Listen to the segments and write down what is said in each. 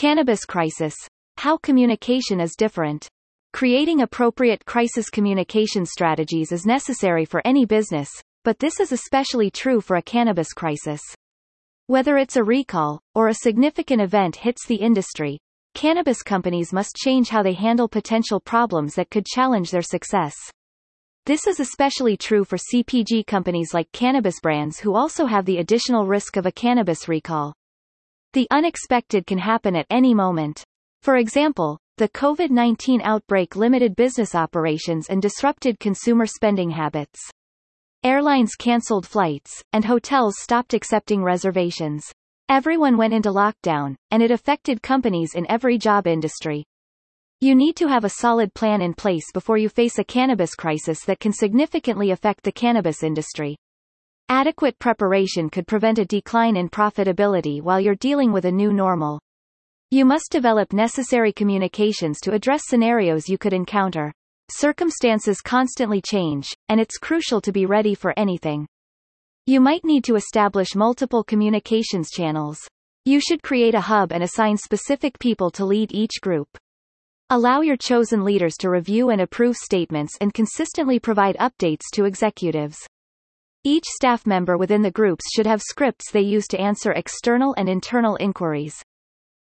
Cannabis crisis. How communication is different. Creating appropriate crisis communication strategies is necessary for any business, but this is especially true for a cannabis crisis. Whether it's a recall, or a significant event hits the industry, cannabis companies must change how they handle potential problems that could challenge their success. This is especially true for CPG companies like cannabis brands who also have the additional risk of a cannabis recall. The unexpected can happen at any moment. For example, the COVID-19 outbreak limited business operations and disrupted consumer spending habits. Airlines canceled flights, and hotels stopped accepting reservations. Everyone went into lockdown, and it affected companies in every job industry. You need to have a solid plan in place before you face a cannabis crisis that can significantly affect the cannabis industry. Adequate preparation could prevent a decline in profitability while you're dealing with a new normal. You must develop necessary communications to address scenarios you could encounter. Circumstances constantly change, and it's crucial to be ready for anything. You might need to establish multiple communications channels. You should create a hub and assign specific people to lead each group. Allow your chosen leaders to review and approve statements and consistently provide updates to executives. Each staff member within the groups should have scripts they use to answer external and internal inquiries.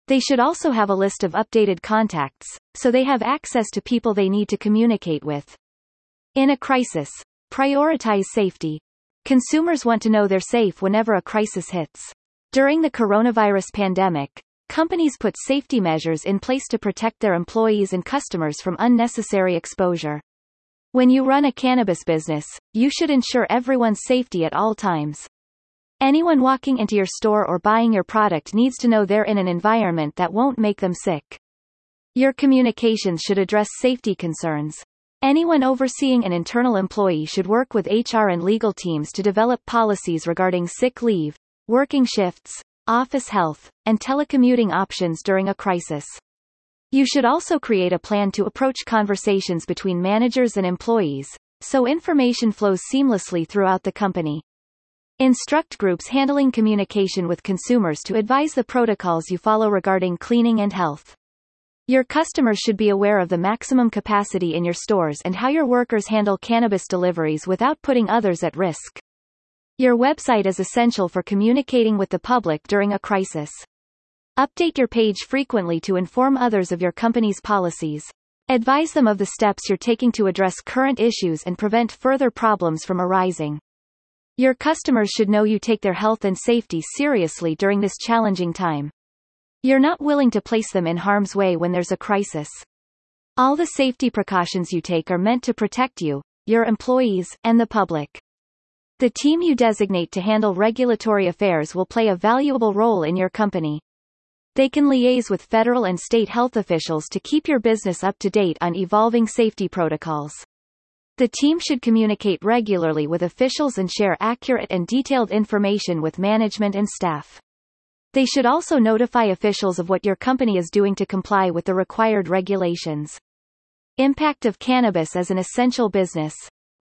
They should also have a list of updated contacts, so they have access to people they need to communicate with. In a crisis, prioritize safety. Consumers want to know they're safe whenever a crisis hits. During the coronavirus pandemic, companies put safety measures in place to protect their employees and customers from unnecessary exposure. When you run a cannabis business, you should ensure everyone's safety at all times. Anyone walking into your store or buying your product needs to know they're in an environment that won't make them sick. Your communications should address safety concerns. Anyone overseeing an internal employee should work with HR and legal teams to develop policies regarding sick leave, working shifts, office health, and telecommuting options during a crisis. You should also create a plan to approach conversations between managers and employees, so information flows seamlessly throughout the company. Instruct groups handling communication with consumers to advise the protocols you follow regarding cleaning and health. Your customers should be aware of the maximum capacity in your stores and how your workers handle cannabis deliveries without putting others at risk. Your website is essential for communicating with the public during a crisis. Update your page frequently to inform others of your company's policies. Advise them of the steps you're taking to address current issues and prevent further problems from arising. Your customers should know you take their health and safety seriously during this challenging time. You're not willing to place them in harm's way when there's a crisis. All the safety precautions you take are meant to protect you, your employees, and the public. The team you designate to handle regulatory affairs will play a valuable role in your company. They can liaise with federal and state health officials to keep your business up to date on evolving safety protocols. The team should communicate regularly with officials and share accurate and detailed information with management and staff. They should also notify officials of what your company is doing to comply with the required regulations. Impact of cannabis as an essential business.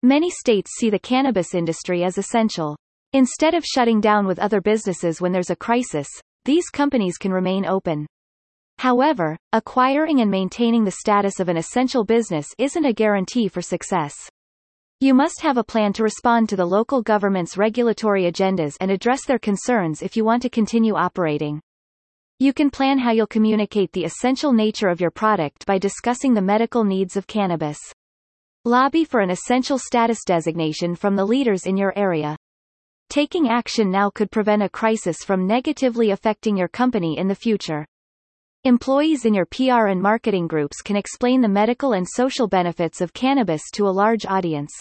Many states see the cannabis industry as essential. Instead of shutting down with other businesses when there's a crisis, these companies can remain open. However, acquiring and maintaining the status of an essential business isn't a guarantee for success. You must have a plan to respond to the local government's regulatory agendas and address their concerns if you want to continue operating. You can plan how you'll communicate the essential nature of your product by discussing the medical needs of cannabis. Lobby for an essential status designation from the leaders in your area. Taking action now could prevent a crisis from negatively affecting your company in the future. Employees in your PR and marketing groups can explain the medical and social benefits of cannabis to a large audience.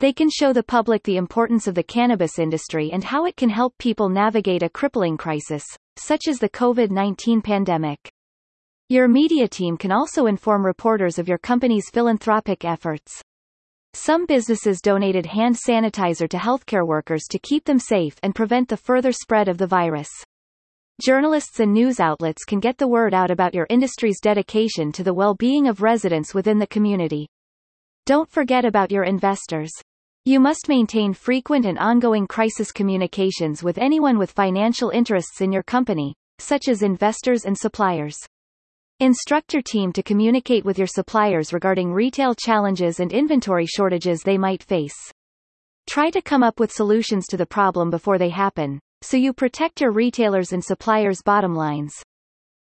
They can show the public the importance of the cannabis industry and how it can help people navigate a crippling crisis, such as the COVID-19 pandemic. Your media team can also inform reporters of your company's philanthropic efforts. Some businesses donated hand sanitizer to healthcare workers to keep them safe and prevent the further spread of the virus. Journalists and news outlets can get the word out about your industry's dedication to the well-being of residents within the community. Don't forget about your investors. You must maintain frequent and ongoing crisis communications with anyone with financial interests in your company, such as investors and suppliers. Instruct your team to communicate with your suppliers regarding retail challenges and inventory shortages they might face. Try to come up with solutions to the problem before they happen, so you protect your retailers and suppliers' bottom lines.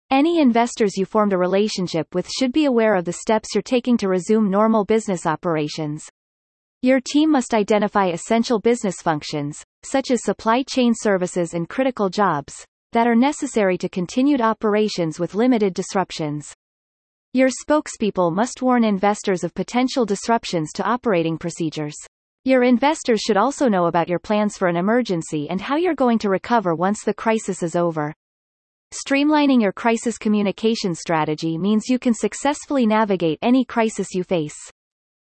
Any investors you formed a relationship with should be aware of the steps you're taking to resume normal business operations. Your team must identify essential business functions, such as supply chain services and critical jobs, that are necessary to continued operations with limited disruptions. Your spokespeople must warn investors of potential disruptions to operating procedures. Your investors should also know about your plans for an emergency and how you're going to recover once the crisis is over. Streamlining your crisis communication strategy means you can successfully navigate any crisis you face.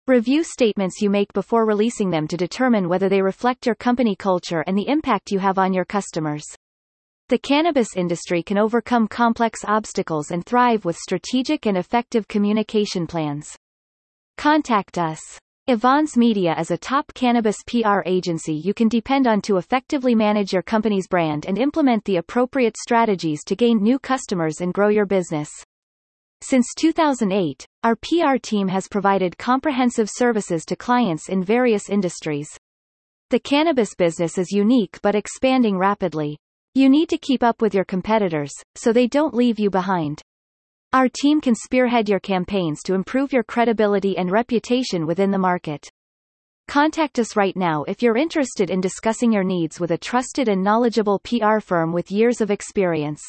Review statements you make before releasing them to determine whether they reflect your company culture and the impact you have on your customers. The cannabis industry can overcome complex obstacles and thrive with strategic and effective communication plans. Contact us. Evans Media is a top cannabis PR agency you can depend on to effectively manage your company's brand and implement the appropriate strategies to gain new customers and grow your business. Since 2008, our PR team has provided comprehensive services to clients in various industries. The cannabis business is unique but expanding rapidly. You need to keep up with your competitors, so they don't leave you behind. Our team can spearhead your campaigns to improve your credibility and reputation within the market. Contact us right now if you're interested in discussing your needs with a trusted and knowledgeable PR firm with years of experience.